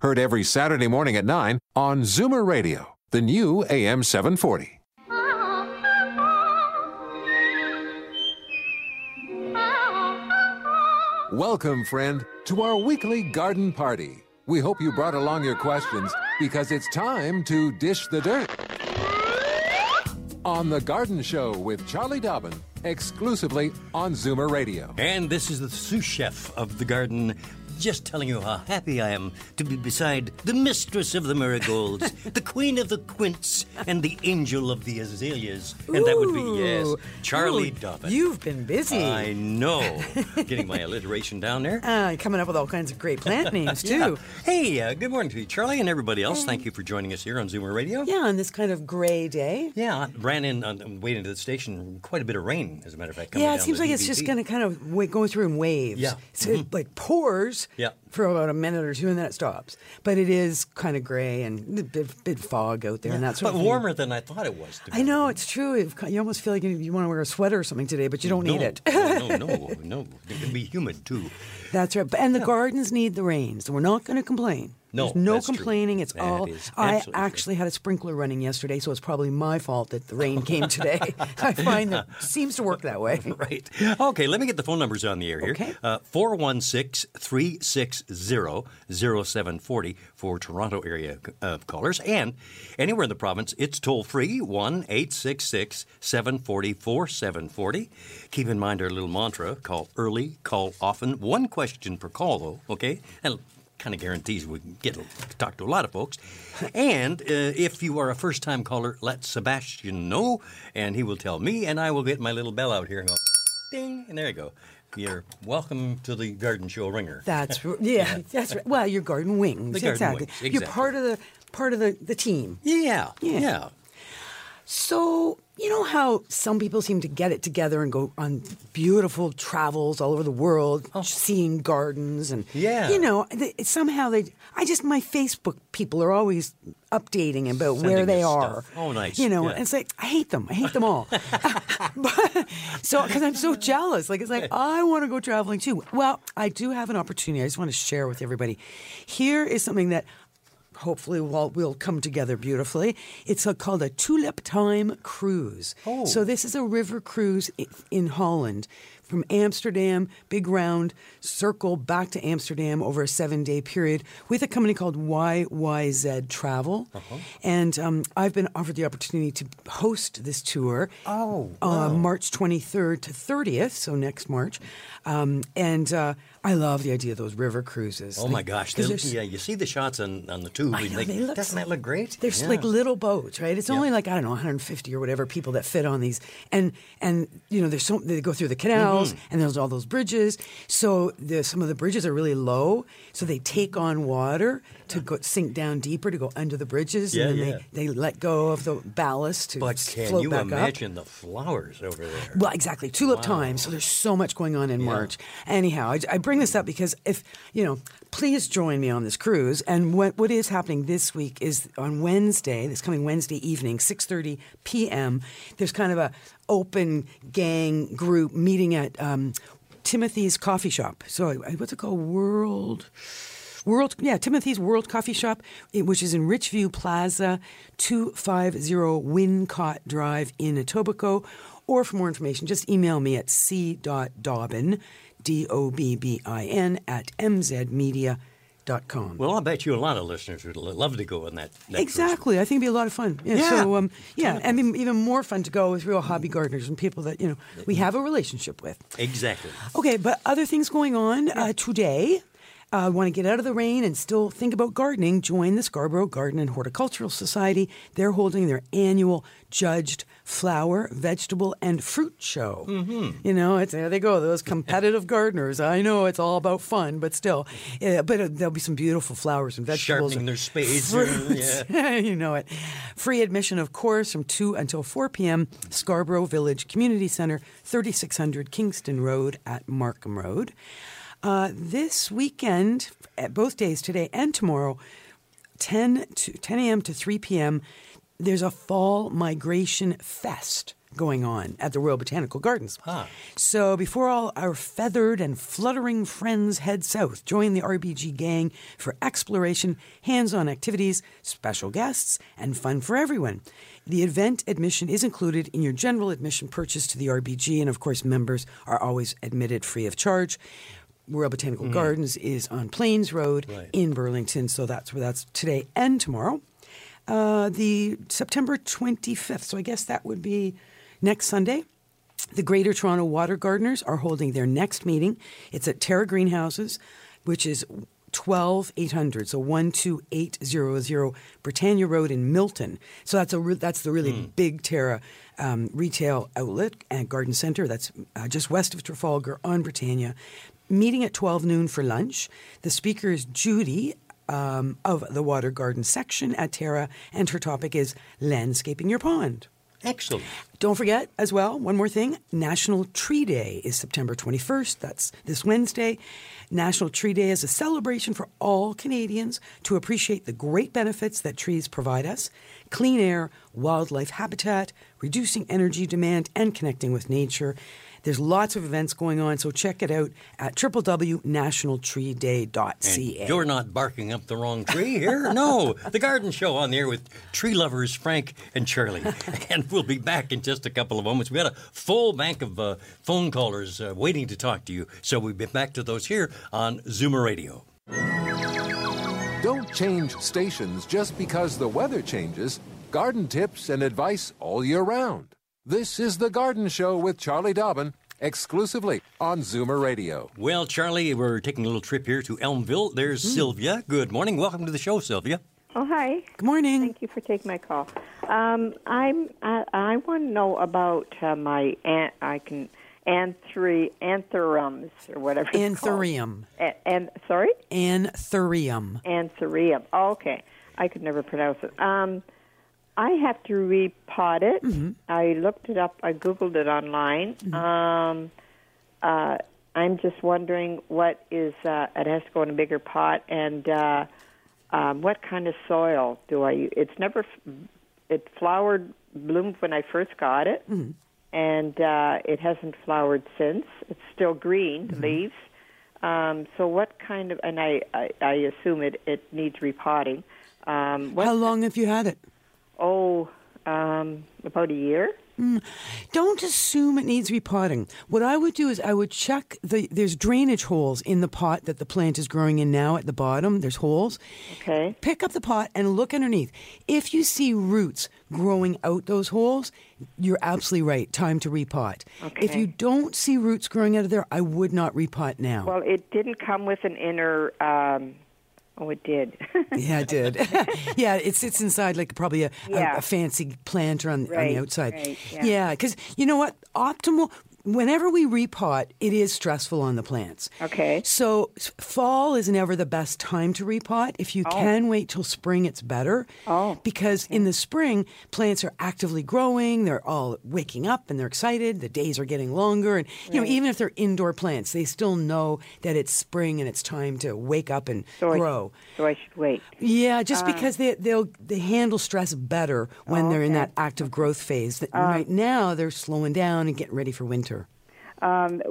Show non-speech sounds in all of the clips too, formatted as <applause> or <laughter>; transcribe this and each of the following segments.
heard every Saturday morning at 9 on Zoomer Radio, the new AM 740. Welcome, friend, to our weekly garden party. We hope you brought along your questions because it's time to dish the dirt. On The Garden Show with Charlie Dobbin, exclusively on Zoomer Radio. And this is the sous chef of the garden, just telling you how happy I am to be beside the mistress of the marigolds, <laughs> the queen of the quince, and the angel of the azaleas. And that would be, yes, Charlie Ooh, Dobbin. You've been busy. I know. <laughs> Getting my alliteration down there. Uh, coming up with all kinds of great plant <laughs> names, too. Yeah. Hey, uh, good morning to you, Charlie, and everybody else. Thank you for joining us here on Zoomer Radio. Yeah, on this kind of gray day. Yeah, I ran in on on way into the station. Quite a bit of rain, as a matter of fact. coming Yeah, it seems like it's just going to kind of go through in waves. Yeah. So it like pours Yeah. for about a minute or two and then it stops. But it is kind of gray and a bit, bit fog out there and that's But of thing. warmer than I thought it was. to be I know, it's true. You almost feel like you, you want to wear a sweater or something today, but you don't need it. Oh, <laughs> no, no, no, no. It can be humid too. That's right. And the gardens need the rain, so we're not going to complain. No, There's no that's true. complaining. It's That all. I absolutely true. actually had a sprinkler running yesterday, so it's probably my fault that the rain came <laughs> today. I find that seems to work that way. <laughs> Right. Okay, let me get the phone numbers on the air here. Okay. Uh, 416 360 0740 for Toronto area uh, callers. And anywhere in the province, it's toll free 1 866 740 4740. Keep in mind our little mantra call early, call often. One question per call, though, okay? And kind of guarantees we can get to talk to a lot of folks. And uh, if you are a first time caller, let Sebastian know, and he will tell me, and I will get my little bell out here and go ding, and there you go. You're welcome to the garden show ringer. That's r- <laughs> yeah, <laughs> That's right. Well, your garden wings. The garden exactly. wings, You're part of the part of the, the team. yeah, Yeah. yeah. So, you know how some people seem to get it together and go on beautiful travels all over the world, seeing gardens and Oh. Yeah. you know, they, somehow they I just my Facebook people are always updating about where they are. stuff. Oh, nice. You know, Yeah. and it's like I hate them. I hate them all. but, <laughs> <laughs> so cuz I'm so jealous. Like it's like I want to go traveling too. Well, I do have an opportunity. I just want to share with everybody. Here is something that hopefully we'll, we'll come together beautifully. It's a, called a Tulip Time Cruise. Oh. So this is a river cruise in Holland from Amsterdam, big round circle back to Amsterdam over a seven day period with a company called YYZ Travel. Uh-huh. And um, I've been offered the opportunity to host this tour. Oh, uh, March 23rd to 30th, so next March. Um, and uh, I love the idea of those river cruises. Oh my gosh! They- yeah, you see the shots on, on the tube. I know, they- they look doesn't that look great? There's Yeah. like little boats, right? It's only like I don't know, 150 or whatever people that fit on these, and and you know, there's so they go through the canals Mm-hmm. and there's all those bridges. So the, some of the bridges are really low, so they take on water to go sink down deeper to go under the bridges, Yeah, and then yeah. they, they let go of the ballast to But can float you back up. imagine the flowers over there? Well, exactly. Tulip time. So there's so much going on in March. Anyhow, I, I bring this up because if, you know, please join me on this cruise. And what, what is happening this week is on Wednesday, this coming Wednesday evening, 6.30 p.m., there's kind of a open gang group meeting at um, Timothy's Coffee Shop. So what's it called? World... World, yeah, Timothy's World Coffee Shop, which is in Richview Plaza, 250 Wincott Drive in Etobicoke. Or for more information, just email me at c.dobbin, D O B B I N, at mzmedia.com. Well, I bet you a lot of listeners would love to go on that. that. Exactly. I think it'd be a lot of fun. Yeah. Yeah. So, um, yeah, and be- even more fun to go with real hobby gardeners and people that, you know, we have a relationship with. Exactly. Okay, but other things going on uh, today. Uh, want to get out of the rain and still think about gardening, join the Scarborough Garden and Horticultural Society. They're holding their annual judged flower, vegetable, and fruit show. Mm-hmm. You know, it's, there they go, those competitive <laughs> gardeners. I know it's all about fun, but still. Uh, but uh, there'll be some beautiful flowers and vegetables. Sharpening their spades. Yeah. <laughs> you know it. Free admission, of course, from 2 until 4 p.m. Scarborough Village Community Center, 3600 Kingston Road at Markham Road. Uh, this weekend, at both days, today and tomorrow, 10 to 10 a.m. to 3 p.m., there's a fall migration fest going on at the Royal Botanical Gardens. So before all our feathered and fluttering friends head south, join the RBG gang for exploration, hands-on activities, special guests, and fun for everyone. The event admission is included in your general admission purchase to the RBG, and of course, members are always admitted free of charge. Royal Botanical Gardens is on Plains Road Right. in Burlington, so that's where that's today and tomorrow. Uh, the September 25th, so I guess that would be next Sunday. The Greater Toronto Water Gardeners are holding their next meeting. It's at Terra Greenhouses, which is 12800, so 12800 Britannia Road in Milton. So that's a re- that's the really big Terra um, retail outlet and garden center. That's uh, just west of Trafalgar on Britannia. Meeting at 12 noon for lunch. The speaker is Judy um, of the Water Garden section at Terra, and her topic is landscaping your pond. Excellent. Don't forget, as well, one more thing National Tree Day is September 21st. That's this Wednesday. National Tree Day is a celebration for all Canadians to appreciate the great benefits that trees provide us clean air, wildlife habitat, reducing energy demand, and connecting with nature. There's lots of events going on, so check it out at www.nationaltreeday.ca. And you're not barking up the wrong tree here. No, the garden show on the air with tree lovers Frank and Charlie. <laughs> And we'll be back in just a couple of moments. We got a full bank of uh, phone callers uh, waiting to talk to you. So we'll be back to those here on Zoomer Radio. Don't change stations just because the weather changes. Garden tips and advice all year round. This is The Garden Show with Charlie Dobbin, exclusively on Zoomer Radio. Well, Charlie, we're taking a little trip here to Elmville. There's Sylvia. Good morning. Welcome to the show, Sylvia. Oh, hi. Good morning. Thank you for taking my call. Um, I'm I, I want to know about uh, my an, I can anthri antherums or whatever. it's called. Anthurium. A- and sorry, Anthurium. anthurium. Oh, okay, I could never pronounce it. Um, I have to repot it. I looked it up. I googled it online. Um, uh, I'm just wondering what is. Uh, it has to go in a bigger pot, and uh, um, what kind of soil do I? use? It's never. f- It flowered, bloomed when I first got it, and uh, it hasn't flowered since. It's still green, the leaves. Um, so what kind of? And I, I, I assume it it needs repotting. Um, what, How long have you had it? Oh, um, about a year. Don't assume it needs repotting. What I would do is I would check the there's drainage holes in the pot that the plant is growing in now at the bottom. There's holes. Okay. Pick up the pot and look underneath. If you see roots growing out those holes, you're absolutely right. Time to repot. Okay. If you don't see roots growing out of there, I would not repot now. Well, it didn't come with an inner. Um, oh, it did. <laughs> yeah, it did. <laughs> yeah, it sits inside like probably a, a- Yeah. a, fancy planter on, on the outside. right, yeah. yeah, because you know what? Optimal. Whenever we repot, it is stressful on the plants. Okay. So fall is never the best time to repot. If you oh. can wait till spring, it's better. Oh, Because in the spring, plants are actively growing. They're all waking up and they're excited. The days are getting longer, and you know even if they're indoor plants, they still know that it's spring and it's time to wake up and so grow. I, so I should wait. Yeah, just uh. because they they'll they handle stress better when oh, they're in that active growth phase. That uh. right now they're slowing down and getting ready for winter. Um,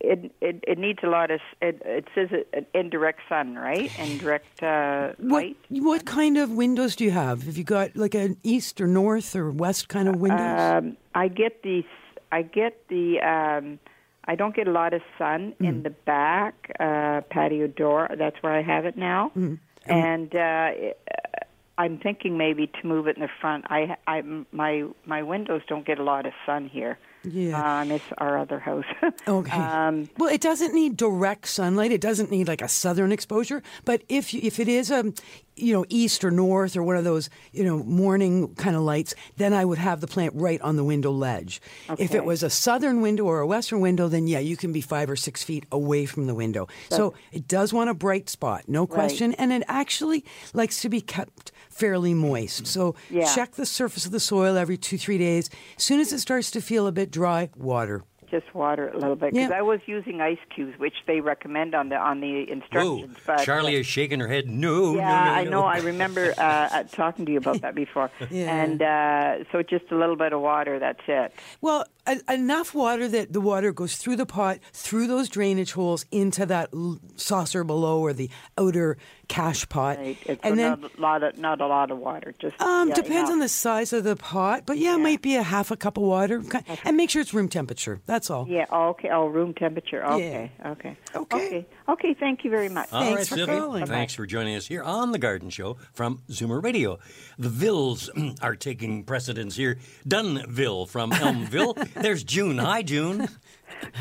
it, it it needs a lot of. s- It, it says it, indirect sun, right? Indirect uh, What light. what kind of windows do you have? Have you got like an east or north or west kind of windows? Um, I get the. I get the. Um, I don't get a lot of sun Mm. in the back uh, patio door. That's where I have it now, Mm. and uh, it, uh, I'm thinking maybe to move it in the front. I, I, my, my windows don't get a lot of sun here. Yeah. Uh, I miss our other house. <laughs> Okay. Um, well, it doesn't need direct sunlight. It doesn't need like a southern exposure. But if you, if it is a you know east or north or one of those you know morning kind of lights, then I would have the plant right on the window ledge. Okay. If it was a southern window or a western window, then yeah, you can be five or six feet away from the window. So it does want a bright spot, no question, and it actually likes to be kept fairly moist. So Yeah. check the surface of the soil every two three days. As soon as it starts to feel a bit dry, water. just water it a little bit because Yeah. I was using ice cubes, which they recommend on the on the Whoa, instructions. but Charlie is shaking her head. No, Yeah, no, no, I know. I remember uh, uh, talking to you about that before. <laughs> Yeah. And uh, so just a little bit of water. That's it. Well, enough water that the water goes through the pot, through those drainage holes into that l- saucer below or the outer cache pot. Right. It's and then not a lot of not a lot of water. Just um, yeah, depends on the size of the pot, but yeah, it might be a half a cup of water, Ki- and make sure it's room temperature. That's all. Yeah. Oh, okay. Oh, room temperature. Okay. Okay. Okay. Okay. Okay. Thank you very much. All Thanks right, for Sylvia. calling. Thanks for joining us here on the Garden Show from Zoomer Radio. The Vills <clears throat> are taking precedence here. Dunville from <laughs> Elmville. There's June. Hi, June.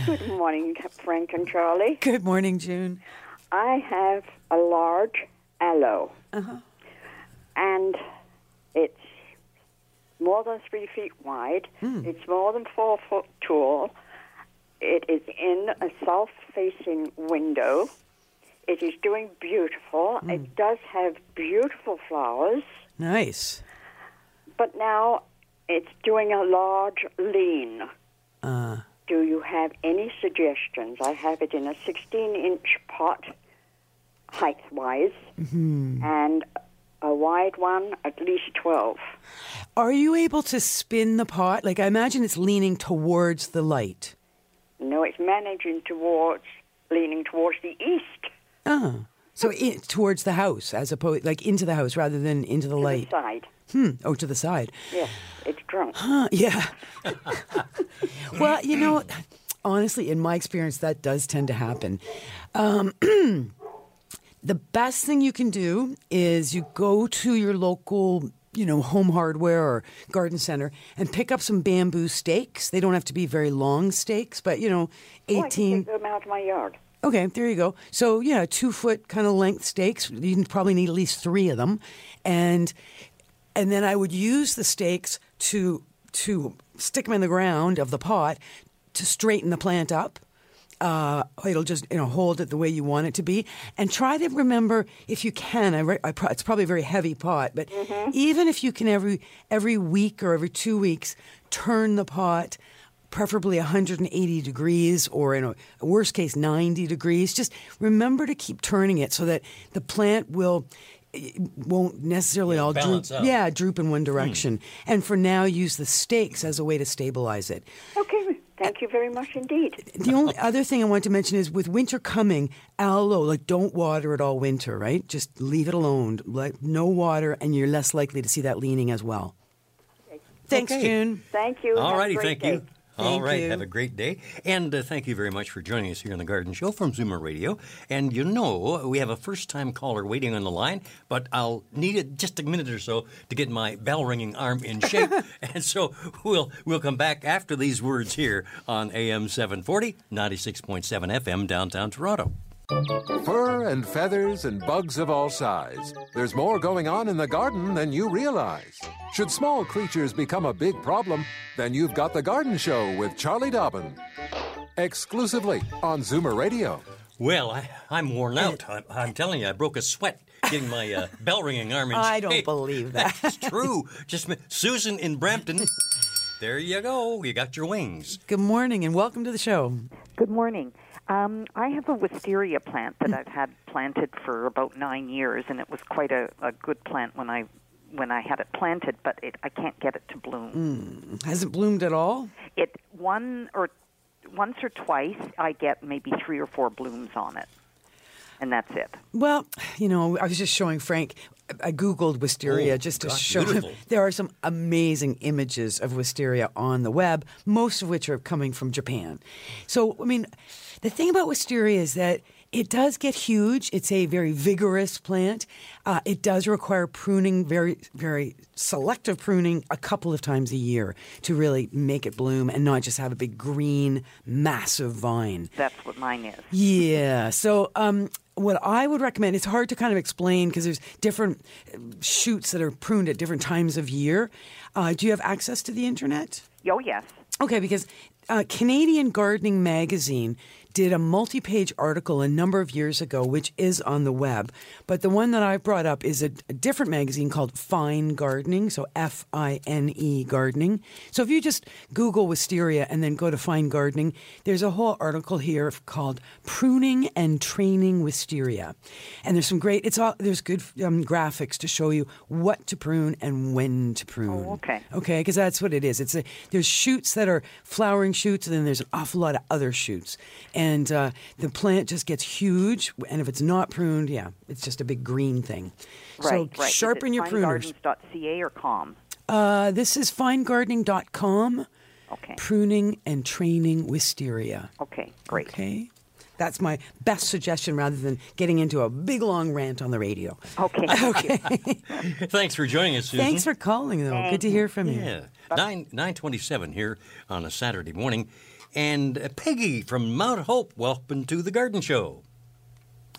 Good morning, Frank and Charlie. Good morning, June. I have a large aloe, uh-huh. and it's more than three feet wide. Hmm. It's more than four foot tall. It is in a south-facing window. It is doing beautiful. Hmm. It does have beautiful flowers, Nice. but now it's doing a large lean. Uh, Do you have any suggestions? I have it in a 16 inch pot, height wise, and a wide one, at least 12. are you able to spin the pot? Like I imagine it's leaning towards the light. No, it's managing towards, leaning towards the east, Oh, so in, towards the house, as opposed like into the house rather than into the to light. the side. Hmm. Oh, to the side. Yes, it's drunk. Huh, yeah. <laughs> well, you know, honestly, in my experience, that does tend to happen. Um, <clears throat> the best thing you can do is you go to your local, you know, home hardware or garden center and pick up some bamboo stakes. They don't have to be very long stakes, but you know, Oh, I can eighteen. take them out of my yard. Okay, there you go. So yeah, two foot kind of length stakes. You probably need at least three of them, and and then I would use the stakes to to stick them in the ground of the pot to straighten the plant up. Uh, it'll just you know hold it the way you want it to be, and try to remember if you can. I, re- I pro- it's probably a very heavy pot, but even if you can every every week or every two weeks turn the pot preferably 180 degrees or in a worst case 90 degrees. Just remember to keep turning it so that the plant will it won't necessarily all droop out. yeah droop in one direction. And for now use the stakes as a way to stabilize it. Okay, thank you very much indeed. the only other thing I want to mention is with winter coming, aloe, like don't water it all winter, right? Just leave it alone. Like no water, and you're less likely to see that leaning as well. Thanks, Okay. June. Thank you. All righty, thank day. you. All Thank right, you. have a great day. And uh, thank you very much for joining us here on the Garden Show from Zoomer Radio. And you know, we have a first time caller waiting on the line, but I'll need it just a minute or so to get my bell ringing arm in shape. <laughs> and so we'll, we'll come back after these words here on AM 740, 96.7 FM, downtown Toronto. Fur and feathers and bugs of all size. There's more going on in the garden than you realize. Should small creatures become a big problem, then you've got The Garden Show with Charlie Dobbin. Exclusively on Zoomer Radio. Well, I, I'm worn out. I'm, I'm telling you, I broke a sweat <laughs> getting my uh, bell ringing arm in I don't shape. believe that. That's true. Just Susan in Brampton. <laughs> There you go. You got your wings. Good morning and welcome to the show. Good morning. Um, I have a wisteria plant that I've had planted for about nine years, and it was quite a, a good plant when I when I had it planted, but it, I can't get it to bloom. Hasn't bloomed at all? It one or once or twice I get maybe three or four blooms on it, and that's it. Well, you know, I was just showing Frank. I googled wisteria Oh, just to gosh, show him. There are some amazing images of wisteria on the web, most of which are coming from Japan. So, I mean, the thing about wisteria is that It does get huge. It's a very vigorous plant. Uh, it does require pruning, very, very selective pruning, a couple of times a year to really make it bloom and not just have a big green, massive vine. That's what mine is. Yeah. So, um, what I would recommend, it's hard to kind of explain because there's different shoots that are pruned at different times of year. Uh, do you have access to the internet? Oh, yes. Okay, because uh, Canadian Gardening Magazine did a multi page article a number of years ago, which is on the web. But the one that I brought up is a, a different magazine called Fine Gardening, so F I N E Gardening. So if you just Google wisteria and then go to Fine Gardening, there's a whole article here called Pruning and Training Wisteria. And there's some great, it's all, there's good um, graphics to show you what to prune and when to prune. Oh, okay. Okay, because that's what it is. It's a, there's shoots that are flowering shoots, and then there's an awful lot of other shoots, and uh, the plant just gets huge. And if it's not pruned, yeah, it's just a big green thing. Right, so right. sharpen your pruners. finegardens.ca or com? Uh, this is finegardening.com. Okay. Pruning and training wisteria. Okay, great. Okay. That's my best suggestion rather than getting into a big long rant on the radio. Okay. <laughs> thank you. <laughs> Thanks for joining us, Susan. Thanks for calling, though. Good to hear from you. Yeah, nine nine twenty seven here on a Saturday morning, and uh, Peggy from Mount Hope. Welcome to the Garden Show.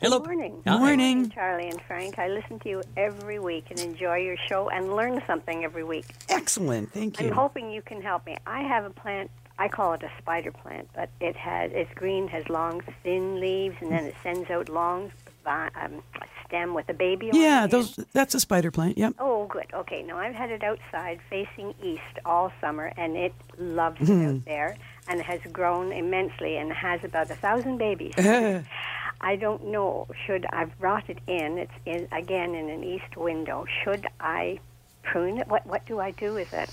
Hello. Good morning. Hi. Morning. Charlie and Frank. I listen to you every week and enjoy your show and learn something every week. Excellent. Thank you. I'm hoping you can help me. I have a plant. I call it a spider plant, but it has it's green, has long, thin leaves, and then it sends out long um, stem with a baby. on yeah, it. those. That's a spider plant. Yep. Oh, good. Okay, now I've had it outside facing east all summer, and it loves it Hmm. out there, and has grown immensely and has about a thousand babies. <laughs> I don't know. Should I've brought it in? It's in again in an east window. Should I prune it? What What do I do with it?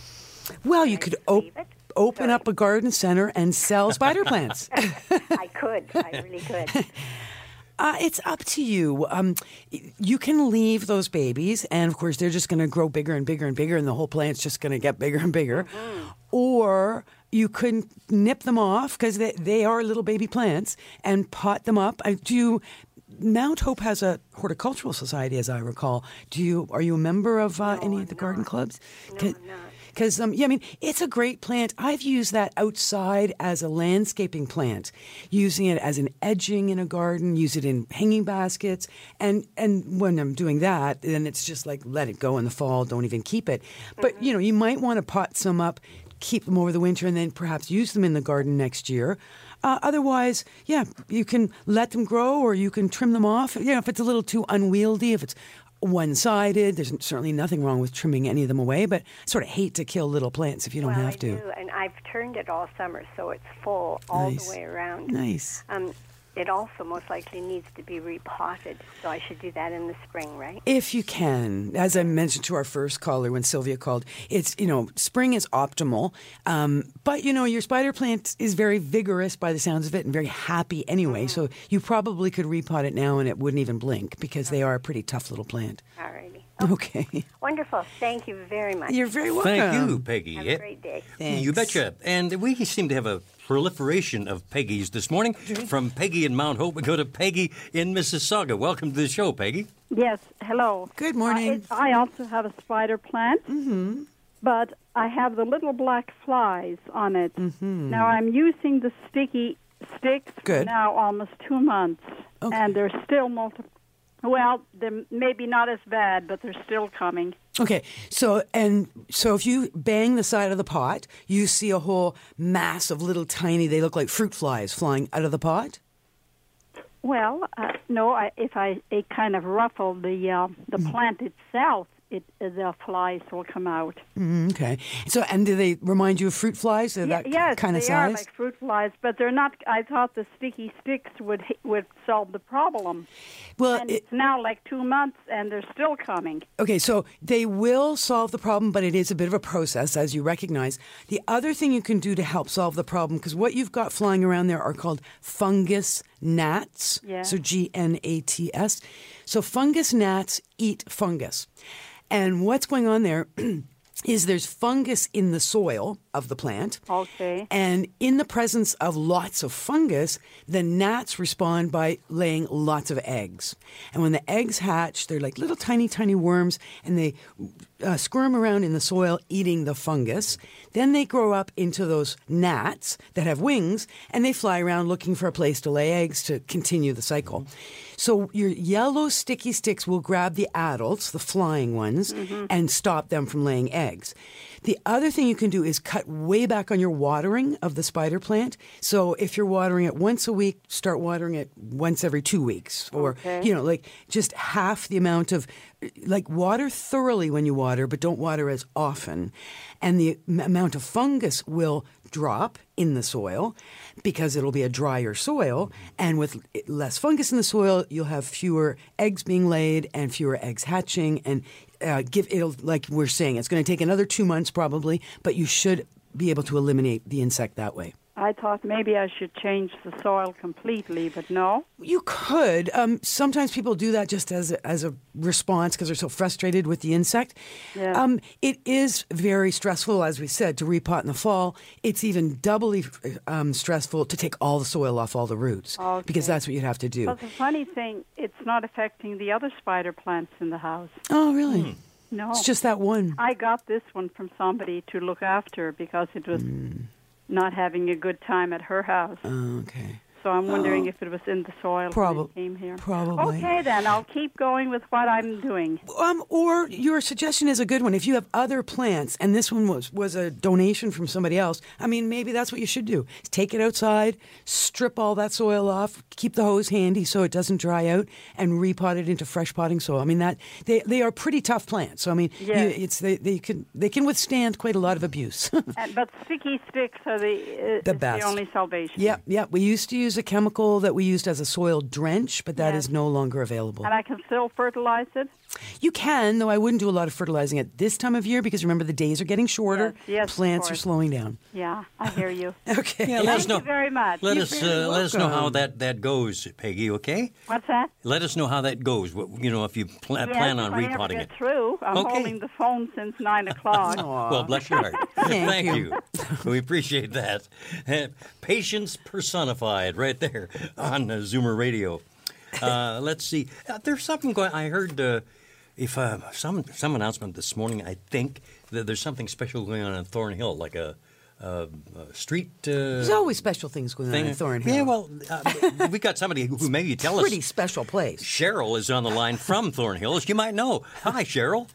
Well, you I could op- it? open Sorry. up a garden center and sell spider plants. <laughs> I could. I really could. <laughs> Uh, it's up to you. Um, you can leave those babies, and of course, they're just going to grow bigger and bigger and bigger, and the whole plant's just going to get bigger and bigger. Or you could nip them off because they, they are little baby plants and pot them up. I do. Mount Hope has a horticultural society, as I recall. Do you are you a member of uh, any of the garden clubs? No, Because um, yeah, I mean, it's a great plant. I've used that outside as a landscaping plant, using it as an edging in a garden, use it in hanging baskets, and and when I'm doing that, then it's just like let it go in the fall. Don't even keep it. But you know, you might want to pot some up, keep them over the winter, and then perhaps use them in the garden next year. Uh, otherwise, yeah, you can let them grow, or you can trim them off. You know, if it's a little too unwieldy, if it's one-sided, there's certainly nothing wrong with trimming any of them away. But I sort of hate to kill little plants if you don't well, have I to. do, and I've turned it all summer, so it's full all Nice. the way around. Nice. Um, it also most likely needs to be repotted, so I should do that in the spring, right? If you can, as I mentioned to our first caller when Sylvia called, it's you know spring is optimal, um, but you know your spider plant is very vigorous by the sounds of it and very happy anyway. So you probably could repot it now and it wouldn't even blink because they are a pretty tough little plant. Alrighty. Okay, Wonderful. Thank you very much. you're very welcome. Thank you, Peggy. Have a great day. You betcha. And we seem to have a proliferation of Peggy's this morning. From Peggy in Mount Hope, we go to Peggy in Mississauga. Welcome to the show, Peggy. Yes, hello. Good morning. Uh, I also have a spider plant, mm-hmm. but I have the little black flies on it. Mm-hmm. Now I'm using the sticky sticks for Good. now almost two months, Okay. and they're still multi. Well, they're maybe not as bad, but they're still coming. Okay, so and so if you bang the side of the pot, you see a whole mass of little tiny. They look like fruit flies flying out of the pot. Well, uh, no, I, if I it kind of ruffled the uh, the Mm. plant itself, it the flies will come out. Mm, okay, so and do they remind you of fruit flies? They're that yes, kind of they size. are like fruit flies, but they're not. I thought the sticky sticks would would solve the problem, well, and it, it's now like two months, and they're still coming. Okay, so they will solve the problem, but it is a bit of a process, as you recognize. The other thing you can do to help solve the problem, because what you've got flying around there are called fungus gnats. Yeah. So G N A T S. So fungus gnats eat fungus. And what's going on there <clears throat> is there's fungus in the soil. of the plant. Okay. And in the presence of lots of fungus, the gnats respond by laying lots of eggs. And when the eggs hatch, they're like little tiny, tiny worms, and they uh, squirm around in the soil eating the fungus. Then they grow up into those gnats that have wings, and they fly around looking for a place to lay eggs to continue the cycle. So your yellow sticky sticks will grab the adults, the flying ones, mm-hmm. and stop them from laying eggs. The other thing you can do is cut way back on your watering of the spider plant. So if you're watering it once a week, start watering it once every two weeks, or Okay. you know, like just half the amount of like water thoroughly when you water, but don't water as often, and the amount of fungus will drop in the soil because it'll be a drier soil. And with less fungus in the soil you'll have fewer eggs being laid and fewer eggs hatching. And uh, give it'll like we're saying it's going to take another two months probably but you should be able to eliminate the insect that way I thought maybe I should change the soil completely, but no. You could. Um, sometimes people do that just as a, as a response because they're so frustrated with the insect. Yeah. Um, it is very stressful, as we said, to repot in the fall. It's even doubly um, stressful to take all the soil off all the roots because that's what you'd have to do. But the funny thing, it's not affecting the other spider plants in the house. Oh, really? No. It's just that one. I got this one from somebody to look after because it was Mm. Not having a good time at her house. Oh, okay. So I'm wondering if it was in the soil Prob- when it came here. probably. Okay, then I'll keep going with what I'm doing. Um, or your suggestion is a good one. If you have other plants, and this one was was a donation from somebody else, I mean, maybe that's what you should do: is take it outside, strip all that soil off, keep the hose handy so it doesn't dry out, and repot it into fresh potting soil. I mean, that they they are pretty tough plants. So I mean, you- it's they they can they can withstand quite a lot of abuse. <laughs> But sticky sticks are the, uh, The best. the only salvation. Yep, yep. We used to use a chemical that we used as a soil drench, but that is Yes. no longer available. And I can still fertilize it? You can, though I wouldn't do a lot of fertilizing at this time of year because remember the days are getting shorter. Yes, yes, Plants are slowing down. Yeah, I hear you. <laughs> Okay. Yeah, let Thank us know. you very much. Let You're us uh, let us know how that, that goes, Peggy. Okay. What's that? Let us know how that goes. You know, if you pl- Yes, plan on if I ever repotting get it. through. I'm Okay. holding the phone since 9 o'clock. <laughs> Well, bless your heart. <laughs> Thank you. you. we appreciate that. Uh, Patience personified right there on uh, Zoomer Radio. Uh, let's see. Uh, there's something going. I heard uh, if uh, some some announcement this morning. I think that there's something special going on in Thornhill, like a, a, a street. Uh, There's always special things going on thing. in Thornhill. Yeah, well, uh, we got somebody who maybe tell us. pretty special place. Cheryl is on the line from Thornhill. As you might know. Hi, Cheryl.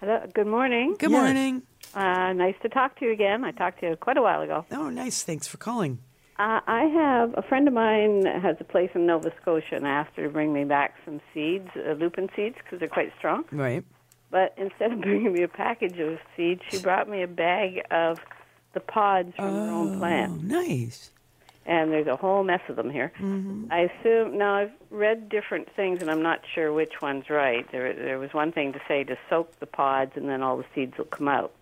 Hello, good morning. Good Yes. morning. Uh, nice to talk to you again. I talked to you quite a while ago. Oh, nice. Thanks for calling. Uh, I have a friend of mine has a place in Nova Scotia and asked her to bring me back some seeds, uh, lupin seeds, because they're quite strong. Right. But instead of <laughs> bringing me a package of seeds, she brought me a bag of the pods from her own plant. Oh, plant. nice. And there's a whole mess of them here. Mm-hmm. I assume now I've read different things, and I'm not sure which one's right. There, there was one thing to say to soak the pods, and then all the seeds will come out.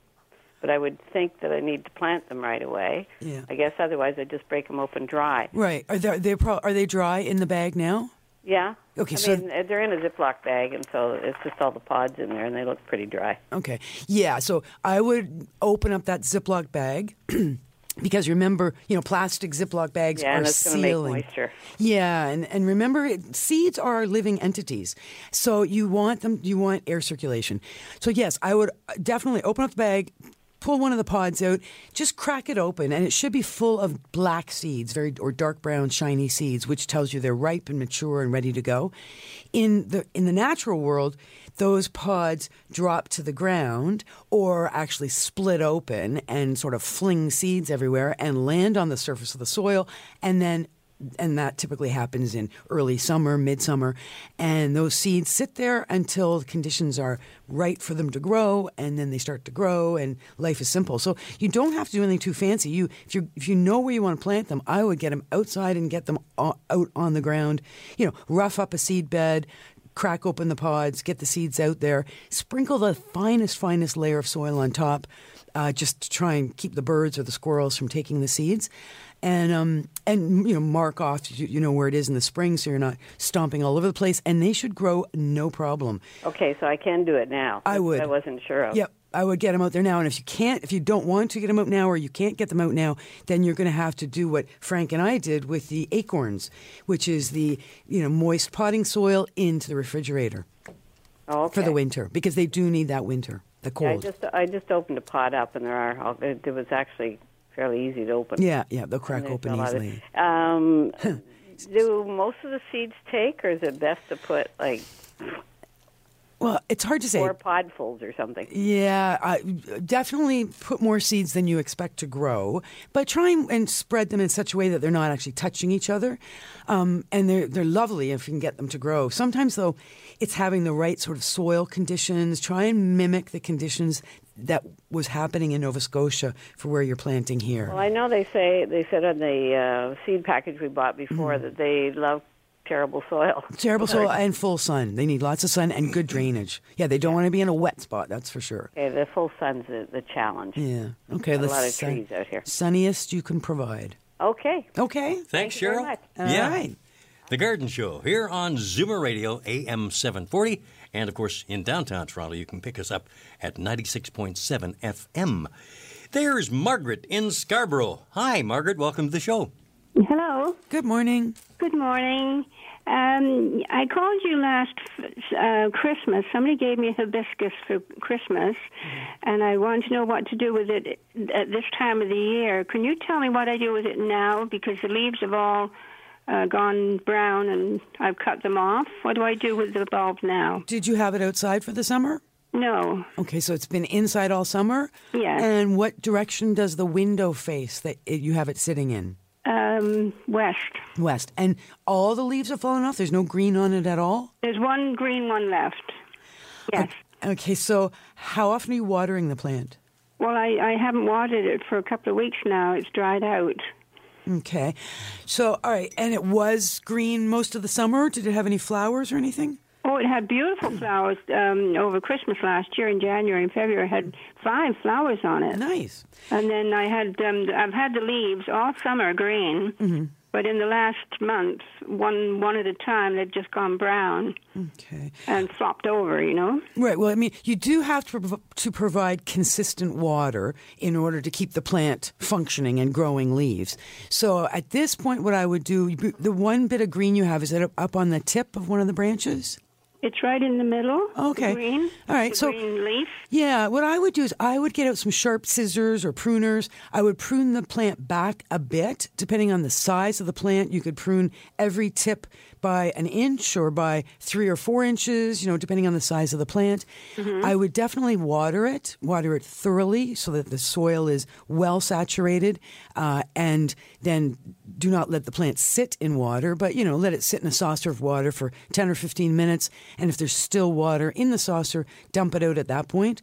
But I would think that I need to plant them right away. Yeah. I guess otherwise I just break them open dry. Right. Are they they pro- are they dry in the bag now? Yeah. Okay, I so- mean, uh, they're in a Ziploc bag, and so it's just all the pods in there, and they look pretty dry. Okay. Yeah. So I would open up that Ziploc bag. <clears throat> Because remember, you know, plastic Ziploc bags Yeah, are and it's to make sealing. moisture. Yeah, and, and remember, it, seeds are living entities, so you want them. You want air circulation. So yes, I would definitely open up the bag, pull one of the pods out, just crack it open, and it should be full of black seeds, very or dark brown, shiny seeds, which tells you they're ripe and mature and ready to go. In the in the natural world, those pods drop to the ground or actually split open and sort of fling seeds everywhere and land on the surface of the soil, and then and that typically happens in early summer, midsummer, and those seeds sit there until the conditions are right for them to grow, and then they start to grow, and life is simple. So you don't have to do anything too fancy. You, if you if you know where you want to plant them, I would get them outside and get them out on the ground. You know, rough up a seed bed. Crack open the pods, get the seeds out there, sprinkle the finest, finest layer of soil on top, uh, just to try and keep the birds or the squirrels from taking the seeds and um, and you know mark off you, you know where it is in the spring so you're not stomping all over the place and they should grow no problem Okay, so I can do it now. I would. I wasn't sure of. yep I would get them out there now. And if you can't, if you don't want to get them out now or you can't get them out now, then you're going to have to do what Frank and I did with the acorns, which is the you know moist potting soil into the refrigerator Oh, okay. for the winter because they do need that winter, the Yeah, I just I just opened a pot up, and there are it, it was actually fairly easy to open. Yeah, yeah, they'll crack open of- easily. Um, <laughs> do most of the seeds take, or is it best to put like Well, it's hard to say. four podfuls or something? Yeah, I definitely put more seeds than you expect to grow, but try and, and spread them in such a way that they're not actually touching each other. Um, and they're they're lovely if you can get them to grow. Sometimes though, it's having the right sort of soil conditions. Try and mimic the conditions that was happening in Nova Scotia for where you're planting here. Well, I know they say they said on the uh, seed package we bought before Mm-hmm. that they love terrible soil. <laughs> Terrible soil and full sun. They need lots of sun and good drainage. Yeah, they don't want to be in a wet spot. That's for sure. Okay, the full sun's the, the challenge. Yeah. Okay. A lot of sun- trees out here. Sunniest you can provide. Okay. Okay. Thanks, Thank you very Cheryl. much. All yeah. right. The Garden Show here on Zoomer Radio, AM 740. And of course, in downtown Toronto, you can pick us up at 96.7 FM. There's Margaret in Scarborough. Hi, Margaret. Welcome to the show. Hello. Good morning. Good morning. Um, I called you last uh, Christmas. Somebody gave me a hibiscus for Christmas, and I wanted to know what to do with it at this time of the year. Can you tell me what I do with it now? Because the leaves have all uh, gone brown, and I've cut them off. What do I do with the bulb now? Did you have it outside for the summer? No. Okay, so it's been inside all summer? Yes. And what direction does the window face that it, you have it sitting in? Um, west. West. And all the leaves have fallen off? There's no green on it at all? There's one green one left. Yes. Okay, so how often are you watering the plant? Well, I, I haven't watered it for a couple of weeks now. It's dried out. Okay. So, all right, and it was green most of the summer? Did it have any flowers or anything? Oh, it had beautiful flowers um, over Christmas last year in January and February. It had five flowers on it. Nice. And then I had um, I've had the leaves all summer green, Mm-hmm. But in the last month, one one at a time, they've just gone brown Okay. and flopped over. You know. Right. Well, I mean, you do have to, prov- to provide consistent water in order to keep the plant functioning and growing leaves. So at this point, what I would do, the one bit of green you have, is it up- up on the tip of one of the branches? It's right in the middle. Okay. Green. All right, so- green leaf. Yeah, what I would do is I would get out some sharp scissors or pruners. I would prune the plant back a bit, depending on the size of the plant. You could prune every tip by an inch or by three or four inches, you know, depending on the size of the plant. I would definitely water it, water it thoroughly so that the soil is well saturated, uh, and then do not let the plant sit in water, but you know, let it sit in a saucer of water for 10 or 15 minutes. And if there's still water in the saucer, dump it out at that point.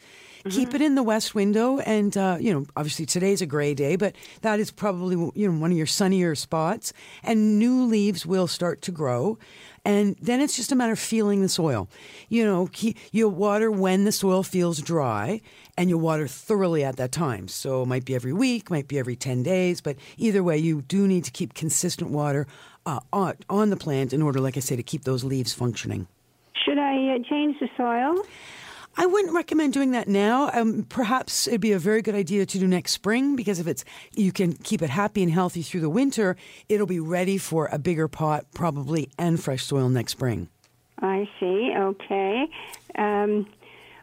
Keep it in the west window, and uh, you know, obviously today's a gray day, but that is probably you know one of your sunnier spots, and new leaves will start to grow. And then it's just a matter of feeling the soil. You know, you'll water when the soil feels dry, and you'll water thoroughly at that time. So it might be every week, might be every 10 days, but either way, you do need to keep consistent water uh, on, on the plant in order, like I say, to keep those leaves functioning. Should I uh, change the soil? I wouldn't recommend doing that now. Um, perhaps it'd be a very good idea to do next spring because if it's you can keep it happy and healthy through the winter, it'll be ready for a bigger pot probably and fresh soil next spring. I see. Okay. Um,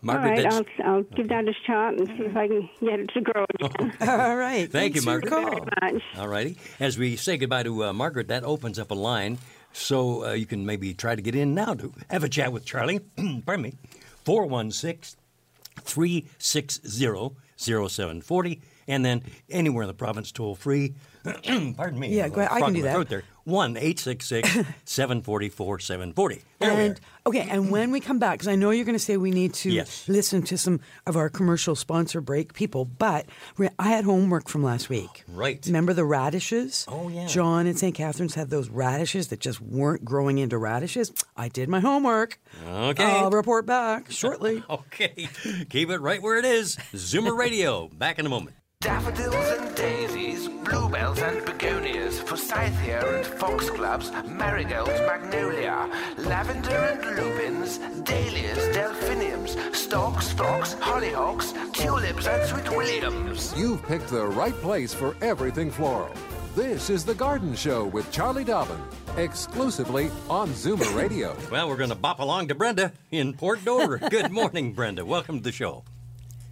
Margaret, all right, I'll, I'll give that a shot and see if I can get it to grow again. <laughs> All right. Thank you, Thanks for your Margaret. call. Much. All righty. As we say goodbye to uh, Margaret, that opens up a line. So uh, you can maybe try to get in now to have a chat with Charlie. <clears throat> Pardon me. 416 360 0740. And then anywhere in the province, toll free. <clears throat> Pardon me. Yeah, go ahead. I can do that. throat There. 1 866 744 740. And okay, and when we come back, because I know you're going to say we need to Yes. listen to some of our commercial sponsor break people, but I had homework from last week. <gasps> Right. Remember the radishes? Oh, yeah. John and St. Catharines had those radishes that just weren't growing into radishes. I did my homework. Okay. I'll report back <laughs> shortly. Okay. Keep it right where it is. Zoomer Radio. Back in a moment. Daffodils and daisies, bluebells and begonias, forsythia and foxgloves, marigolds, magnolia, lavender and lupins, dahlias, delphiniums, stocks, phlox, hollyhocks, tulips and sweet williams. You've picked the right place for everything floral. This is The Garden Show with Charlie Dobbin, exclusively on Zoomer <coughs> Radio. Well, we're going to bop along to Brenda in Port Dover. <laughs> Good morning, Brenda. Welcome to the show.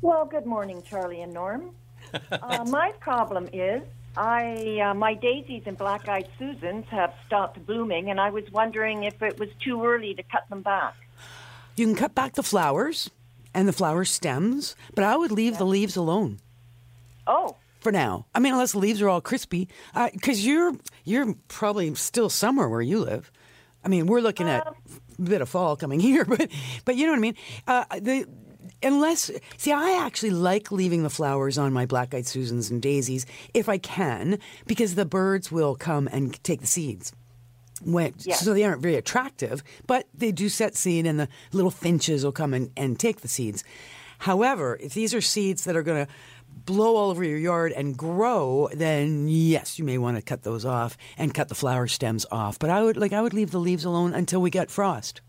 Well, good morning, Charlie and Norm. <laughs> uh, my problem is I uh, my daisies and black-eyed Susans have stopped blooming, and I was wondering if it was too early to cut them back. You can cut back the flowers and the flower stems, but I would leave the leaves alone. Oh, for now. I mean, unless the leaves are all crispy, because uh, you're you're probably still summer where you live. I mean, we're looking at a bit of fall coming <laughs> here, but but you know what I mean. Uh, the unless see, I actually like leaving the flowers on my black-eyed Susans and daisies if I can, because the birds will come and take the seeds. When, yes. So they aren't very attractive, but they do set seed, and the little finches will come and, and take the seeds. However, if these are seeds that are going to blow all over your yard and grow, then yes, you may want to cut those off and cut the flower stems off. But I would like I would leave the leaves alone until we get frost.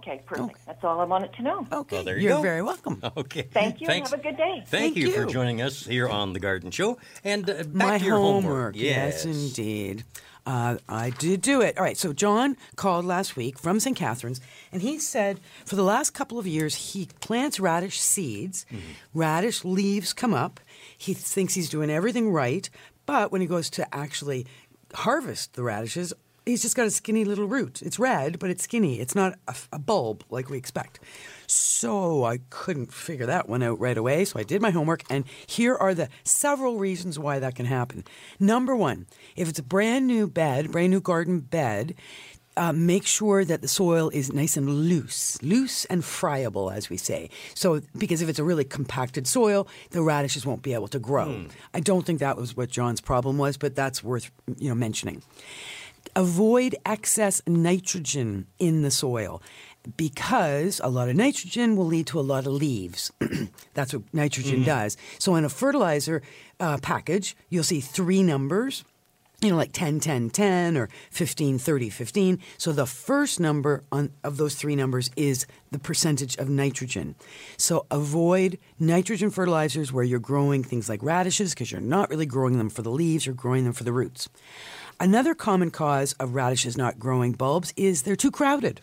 Okay, perfect. Okay. That's all I wanted to know. Okay, well, there you are go. very welcome. Okay, thank you. Thanks. have a good day. Thank, Thank you, you, for joining us here on the Garden Show and uh, my homework. homework. Yes. yes, indeed. Uh, I did do it. All right. So John called last week from St. Catharines, and he said for the last couple of years he plants radish seeds. Mm-hmm. Radish leaves come up. He thinks he's doing everything right, but when he goes to actually harvest the radishes, he's just got a skinny little root. It's red, but it's skinny. It's not a, a bulb like we expect. So I couldn't figure that one out right away. So I did my homework, and here are the several reasons why that can happen. Number one, if it's a brand new bed, brand new garden bed, uh, make sure that the soil is nice and loose, loose and friable, as we say. So, because if it's a really compacted soil, the radishes won't be able to grow. Mm. I don't think that was what John's problem was, but that's worth you know mentioning. Avoid excess nitrogen in the soil because a lot of nitrogen will lead to a lot of leaves. <clears throat> That's what nitrogen mm-hmm. does. So in a fertilizer uh, package, you'll see three numbers. You know, like 10, 10, 10 or 15, 30, 15. So the first number on, of those three numbers is the percentage of nitrogen. So avoid nitrogen fertilizers where you're growing things like radishes because you're not really growing them for the leaves, you're growing them for the roots. Another common cause of radishes not growing bulbs is they're too crowded.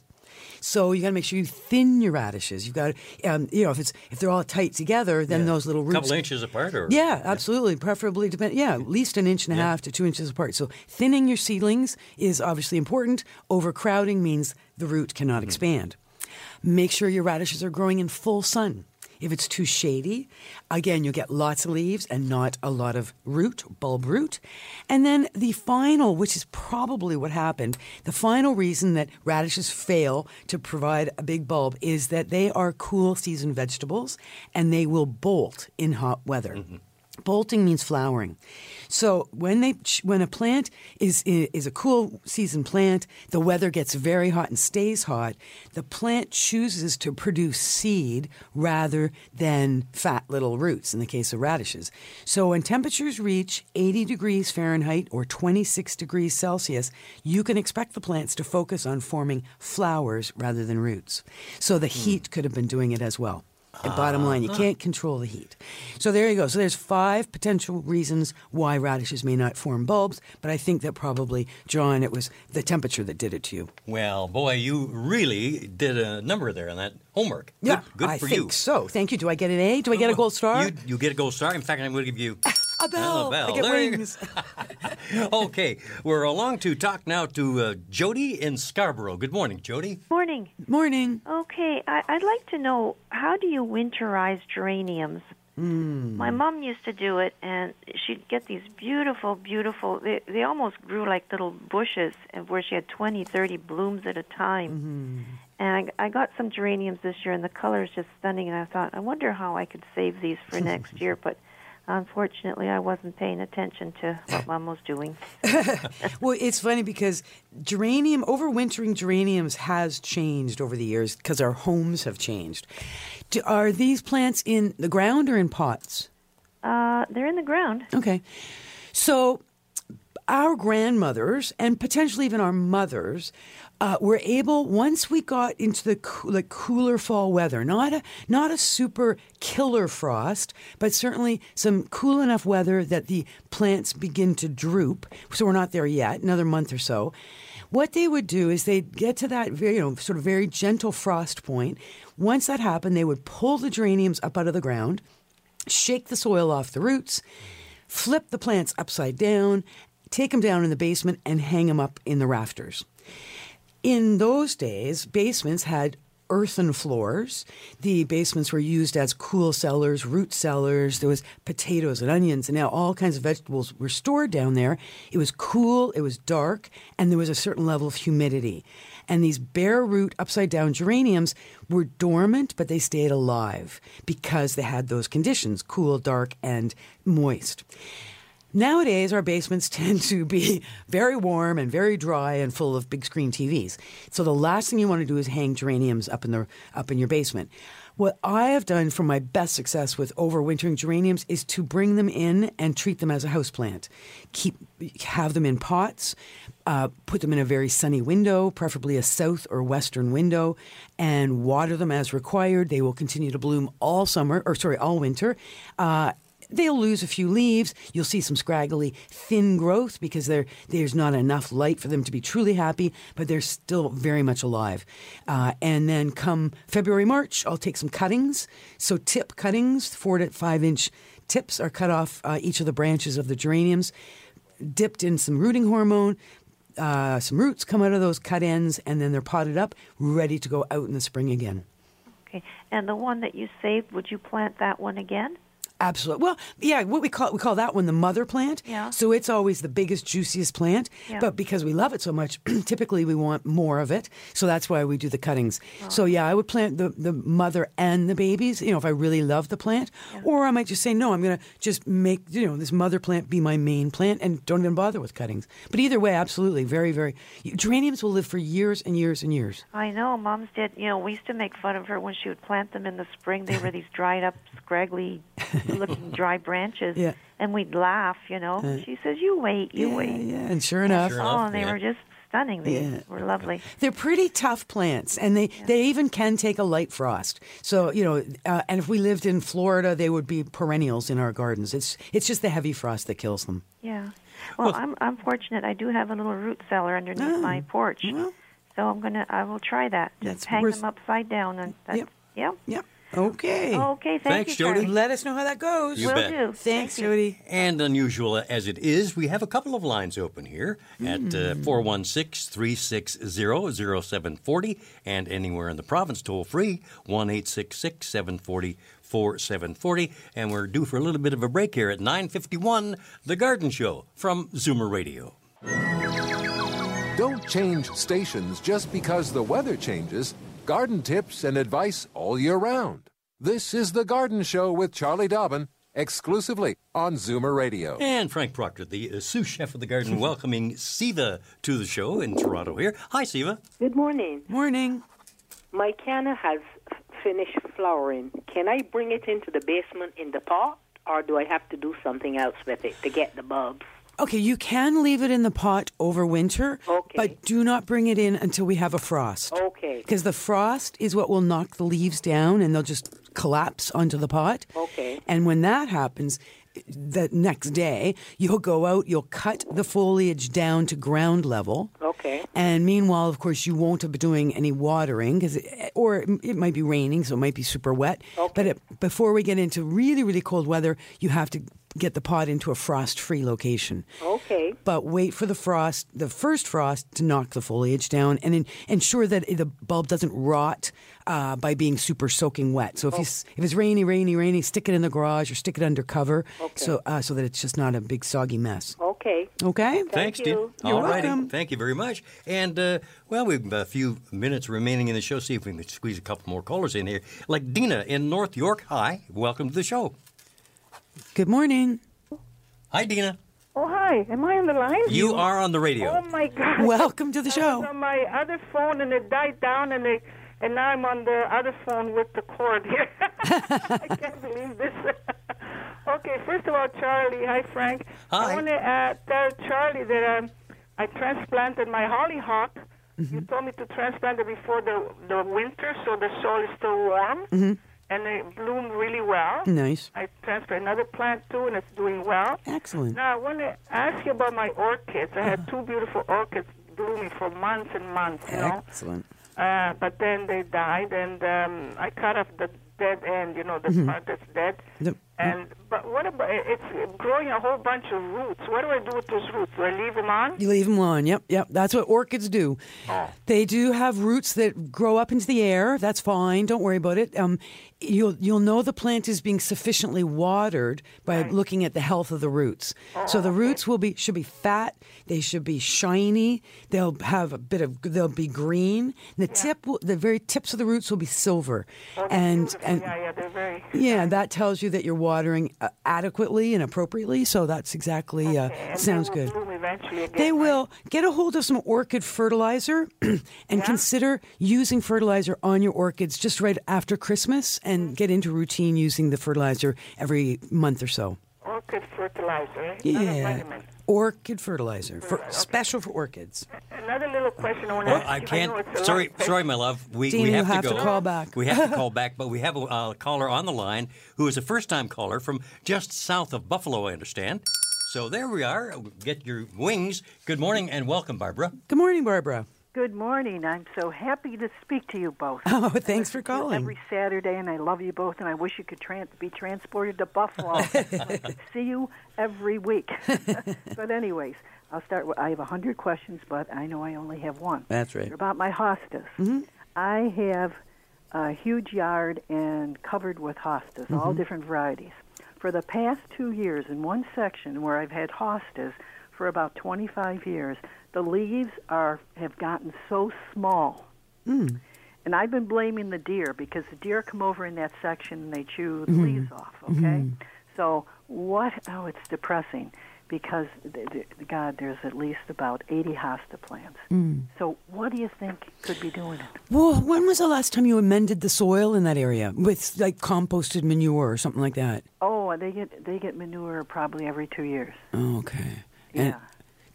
So you got to make sure you thin your radishes. You've got, to, um, you know, if it's if they're all tight together, then yeah. those little roots. A couple inches apart, or yeah, absolutely, yeah. preferably depend. Yeah, at least an inch and a yeah. half to two inches apart. So thinning your seedlings is obviously important. Overcrowding means the root cannot mm-hmm. expand. Make sure your radishes are growing in full sun. If it's too shady, again, you'll get lots of leaves and not a lot of root, bulb root. And then the final, which is probably what happened, the final reason that radishes fail to provide a big bulb is that they are cool season vegetables and they will bolt in hot weather. Mm-hmm. Bolting means flowering. So when they when a plant is is a cool season plant, the weather gets very hot and stays hot. The plant chooses to produce seed rather than fat little roots. In the case of radishes, so when temperatures reach 80 degrees Fahrenheit or 26 degrees Celsius, you can expect the plants to focus on forming flowers rather than roots. So the hmm. heat could have been doing it as well. The bottom line, you ah. can't control the heat. So there you go. So there's five potential reasons why radishes may not form bulbs, but I think that probably, John, it was the temperature that did it to you. Well, boy, you really did a number there on that homework. Good, yeah, good I for think you. so. Thank you. Do I get an A? Do I get a oh, gold star? You, you get a gold star. In fact, I'm going to give you a bell. A bell. I get there wings. <laughs> okay, we're along to talk now to uh, Jody in Scarborough. Good morning, Jody. Morning. Morning. Okay, I, would like to know how do you winterize geraniums? Mm. My mom used to do it, and she'd get these beautiful, beautiful. They they almost grew like little bushes, and where she had twenty, thirty blooms at a time. Mm-hmm. And I, I got some geraniums this year, and the color is just stunning. And I thought, I wonder how I could save these for <laughs> next year. But Unfortunately, I wasn't paying attention to what Mom was doing. <laughs> well, it's funny because geranium, overwintering geraniums has changed over the years because our homes have changed. Do, are these plants in the ground or in pots? Uh, they're in the ground. Okay. So our grandmothers and potentially even our mothers uh, were able once we got into the coo- like cooler fall weather, not a not a super killer frost, but certainly some cool enough weather that the plants begin to droop. So we're not there yet, another month or so. What they would do is they'd get to that very, you know, sort of very gentle frost point. Once that happened, they would pull the geraniums up out of the ground, shake the soil off the roots, flip the plants upside down, take them down in the basement, and hang them up in the rafters. In those days, basements had earthen floors. The basements were used as cool cellars, root cellars. There was potatoes and onions and now all kinds of vegetables were stored down there. It was cool, it was dark, and there was a certain level of humidity. And these bare root upside down geraniums were dormant, but they stayed alive because they had those conditions cool, dark, and moist. Nowadays, our basements <laughs> tend to be very warm and very dry and full of big screen TVs. So the last thing you want to do is hang geraniums up in the up in your basement. What I have done for my best success with overwintering geraniums is to bring them in and treat them as a houseplant. Keep have them in pots, uh, put them in a very sunny window, preferably a south or western window, and water them as required. They will continue to bloom all summer, or sorry, all winter. Uh, They'll lose a few leaves. You'll see some scraggly, thin growth because there's not enough light for them to be truly happy, but they're still very much alive. Uh, and then come February, March, I'll take some cuttings. So, tip cuttings, four to five inch tips are cut off uh, each of the branches of the geraniums, dipped in some rooting hormone. Uh, some roots come out of those cut ends, and then they're potted up, ready to go out in the spring again. Okay. And the one that you saved, would you plant that one again? Absolutely. Well, yeah, what we call we call that one the mother plant. Yeah. So it's always the biggest, juiciest plant. Yeah. But because we love it so much, <clears throat> typically we want more of it. So that's why we do the cuttings. Oh. So yeah, I would plant the, the mother and the babies, you know, if I really love the plant. Or I might just say, no, I'm gonna just make, you know, this mother plant be my main plant and don't even bother with cuttings. But either way, absolutely, very, very geraniums will live for years and years and years. I know. Mom's did. You know, we used to make fun of her when she would plant them in the spring. They were these dried up, scraggly <laughs> <laughs> looking dry branches. Yeah. And we'd laugh, you know. Uh, she says, You wait, you yeah, wait. Yeah, and sure enough. oh, and they were just stunning. They Yeah. were lovely. They're pretty tough plants, and they, they even can take a light frost. So you know, uh, and if we lived in Florida, they would be perennials in our gardens. It's it's just the heavy frost that kills them. Yeah. Well, I'm I'm fortunate. I do have a little root cellar underneath my porch. so I'm gonna I will try that. Just hang worth- them upside down and that's, Yep. yeah. Yep. Okay. Okay, thank Thanks, you, Jody. Charlie. Let us know how that goes. You Will bet. do. Thanks, Thank you. Jody. And unusual as it is, we have a couple of lines open here at uh, 416 360 0740 and anywhere in the province, toll free 1 740 4740. And we're due for a little bit of a break here at 951 The Garden Show from Zoomer Radio. Don't change stations just because the weather changes. Garden tips and advice all year round. This is The Garden Show with Charlie Dobbin, exclusively on Zoomer Radio. And Frank Proctor, the uh, sous chef of the garden, <laughs> welcoming Siva to the show in Toronto here. Hi, Siva. Good morning. Morning. My canna has finished flowering. Can I bring it into the basement in the pot, or do I have to do something else with it to get the bulbs? Okay, you can leave it in the pot over winter, but do not bring it in until we have a frost. Okay. Because the frost is what will knock the leaves down and they'll just collapse onto the pot. Okay. And when that happens, the next day, you'll go out, you'll cut the foliage down to ground level. Okay. And meanwhile, of course, you won't be doing any watering because, or it might be raining, so it might be super wet. Okay. But it, before we get into really, really cold weather, you have to get the pot into a frost-free location. Okay. But wait for the frost, the first frost, to knock the foliage down, and en- ensure that the bulb doesn't rot uh, by being super soaking wet. So if you if it's rainy, rainy, rainy, stick it in the garage or stick it under cover, so uh, so that it's just not a big soggy mess. Okay. Okay. Thanks, Dean. You're All welcome. Thank you very much. And, uh, well, we've a few minutes remaining in the show. See if we can squeeze a couple more callers in here. Like Dina in North York. Hi. Welcome to the show. Good morning. Hi, Dina. Oh, hi. Am I on the line? You are on the radio. Oh, my God. Welcome to the I show. was on my other phone, and it died down, and, it, and now I'm on the other phone with the cord here. <laughs> I can't believe this. <laughs> Okay, first of all, Charlie. Hi, Frank. Hi. I want to uh, tell Charlie that um, I transplanted my hollyhock. Mm-hmm. You told me to transplant it before the the winter, so the soil is still warm, Mhm. And it bloomed really well. Nice. I transplanted another plant too, and it's doing well. Excellent. Now I want to ask you about my orchids. I had two beautiful orchids blooming for months and months. You know. Excellent. Uh, but then they died, and um, I cut off the dead end. You know, the Mhm. part that's dead. Yep. And but what about it's growing a whole bunch of roots? What do I do with those roots? Do I leave them on? You leave them on. Yep, yep. That's what orchids do. Oh. They do have roots that grow up into the air. That's fine. Don't worry about it. Um, you'll you'll know the plant is being sufficiently watered by looking at the health of the roots. so the roots will be should be fat. They should be shiny. They'll have a bit of. They'll be green. The tip, will, the very tips of the roots will be silver, and and yeah, yeah, they're very. yeah, <laughs> that tells you that you're watering uh, adequately and appropriately. So that's exactly uh, sounds good. Bloom eventually again. They will get a hold of some orchid fertilizer <clears throat> and consider using fertilizer on your orchids just right after Christmas and get into routine using the fertilizer every month or so. Orchid fertilizer. Not a Yeah. Orchid fertilizer for special for orchids. Another little question I want to Well, ask I can't. it's a Sorry, sorry, my love. We, Dean, we you have, have to to call back. We have to call <laughs> back, but we have a uh, caller on the line who is a first-time caller from just south of Buffalo. I understand. So there we are. Get your wings. Good morning and welcome, Barbara. Good morning, Barbara. Good morning. I'm so happy to speak to you both. <laughs> Oh, thanks for I listen to you calling. Every Saturday, and I love you both, and I wish you could tran be transported to Buffalo. <laughs> <laughs> See you every week. but anyways, I'll start. With, I have a hundred questions, but I know I only have one. That's right. They're about my hostas. Mhm. I have a huge yard and covered with hostas, all Mhm. different varieties. For the past two years, in one section where I've had hostas for about 25 years, the leaves are have gotten so small. Mm. And I've been blaming the deer because the deer come over in that section and they chew the Mhm. leaves off. Okay, Mhm. so what? Oh, it's depressing because God, there's at least about 80 hosta plants. Mm. So what do you think could be doing it? Well, when was the last time you amended the soil in that area with like composted manure or something like that? Oh, they get they get manure probably every two years. Oh, okay. Yeah.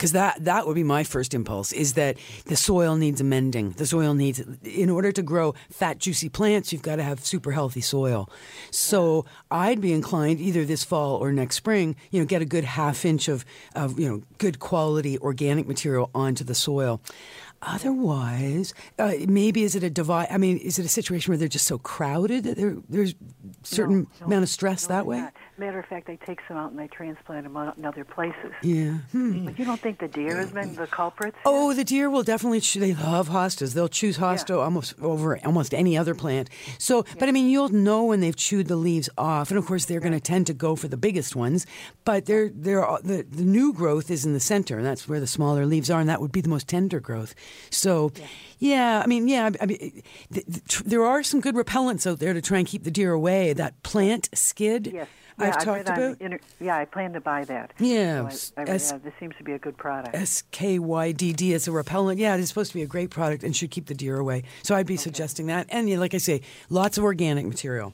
Because that that would be my first impulse is that the soil needs amending. The soil needs, in order to grow fat, juicy plants, you've got to have super healthy soil. So I'd be inclined either this fall or next spring, you know, get a good half inch of, of you know good quality organic material onto the soil. Otherwise, uh, maybe is it a divide? I mean, is it a situation where they're just so crowded that there, there's certain no, amount of stress that way? Not. Matter of fact, they take some out and they transplant them out in other places. Yeah. Hmm. But you don't think the deer has been the culprits? Oh, the deer will definitely. Cho- they love hostas. They'll choose hosta almost over almost any other plant. So, but I mean, you'll know when they've chewed the leaves off, and of course, they're going to tend to go for the biggest ones. But they're they're the the new growth is in the center, and that's where the smaller leaves are, and that would be the most tender growth. So, yeah, I mean, yeah, I mean, th- th- tr- there are some good repellents out there to try and keep the deer away. That Plantskydd. Yes. I've Yeah, I talked about. Inter- yeah, I plan to buy that. Yeah, So I, I, yeah, this seems to be a good product. S K Y D D as a repellent. Yeah, it is supposed to be a great product and should keep the deer away. So I'd be suggesting that. And yeah, like I say, lots of organic material.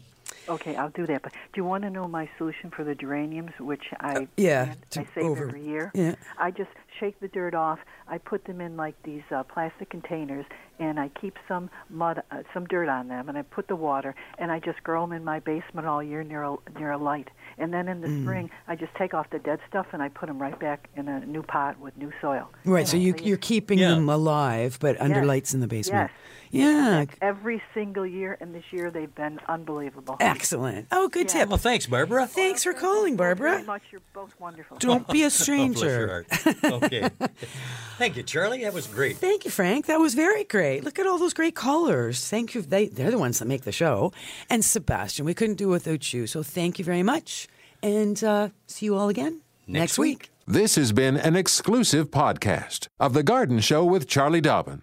Okay, I'll do that. But do you want to know my solution for the geraniums, which I Uh, yeah, I save over- every year? yeah. I just shake the dirt off. I put them in like these uh, plastic containers, and I keep some mud, uh, some dirt on them, and I put the water, and I just grow them in my basement all year near a, near a light. And then in the Mm. spring, I just take off the dead stuff and I put them right back in a new pot with new soil. Right. So you, you're keeping Yeah. them alive, but under Yes. lights in the basement. Yes. Yeah. Every single year, and this year they've been unbelievable. Excellent. Oh, good tip. Well, thanks, Barbara. Thanks for calling, Barbara. Thank Very much. You're both wonderful. Don't be a <laughs> Oh, stranger. okay. <laughs> Thank you, Charlie. That was great. Thank you, Frank. That was very great. Look at all those great callers. Thank you. They, they're the ones that make the show. And Sebastian, we couldn't do it without you. So thank you very much. And uh, see you all again next, week. This has been an exclusive podcast of The Garden Show with Charlie Dobbin.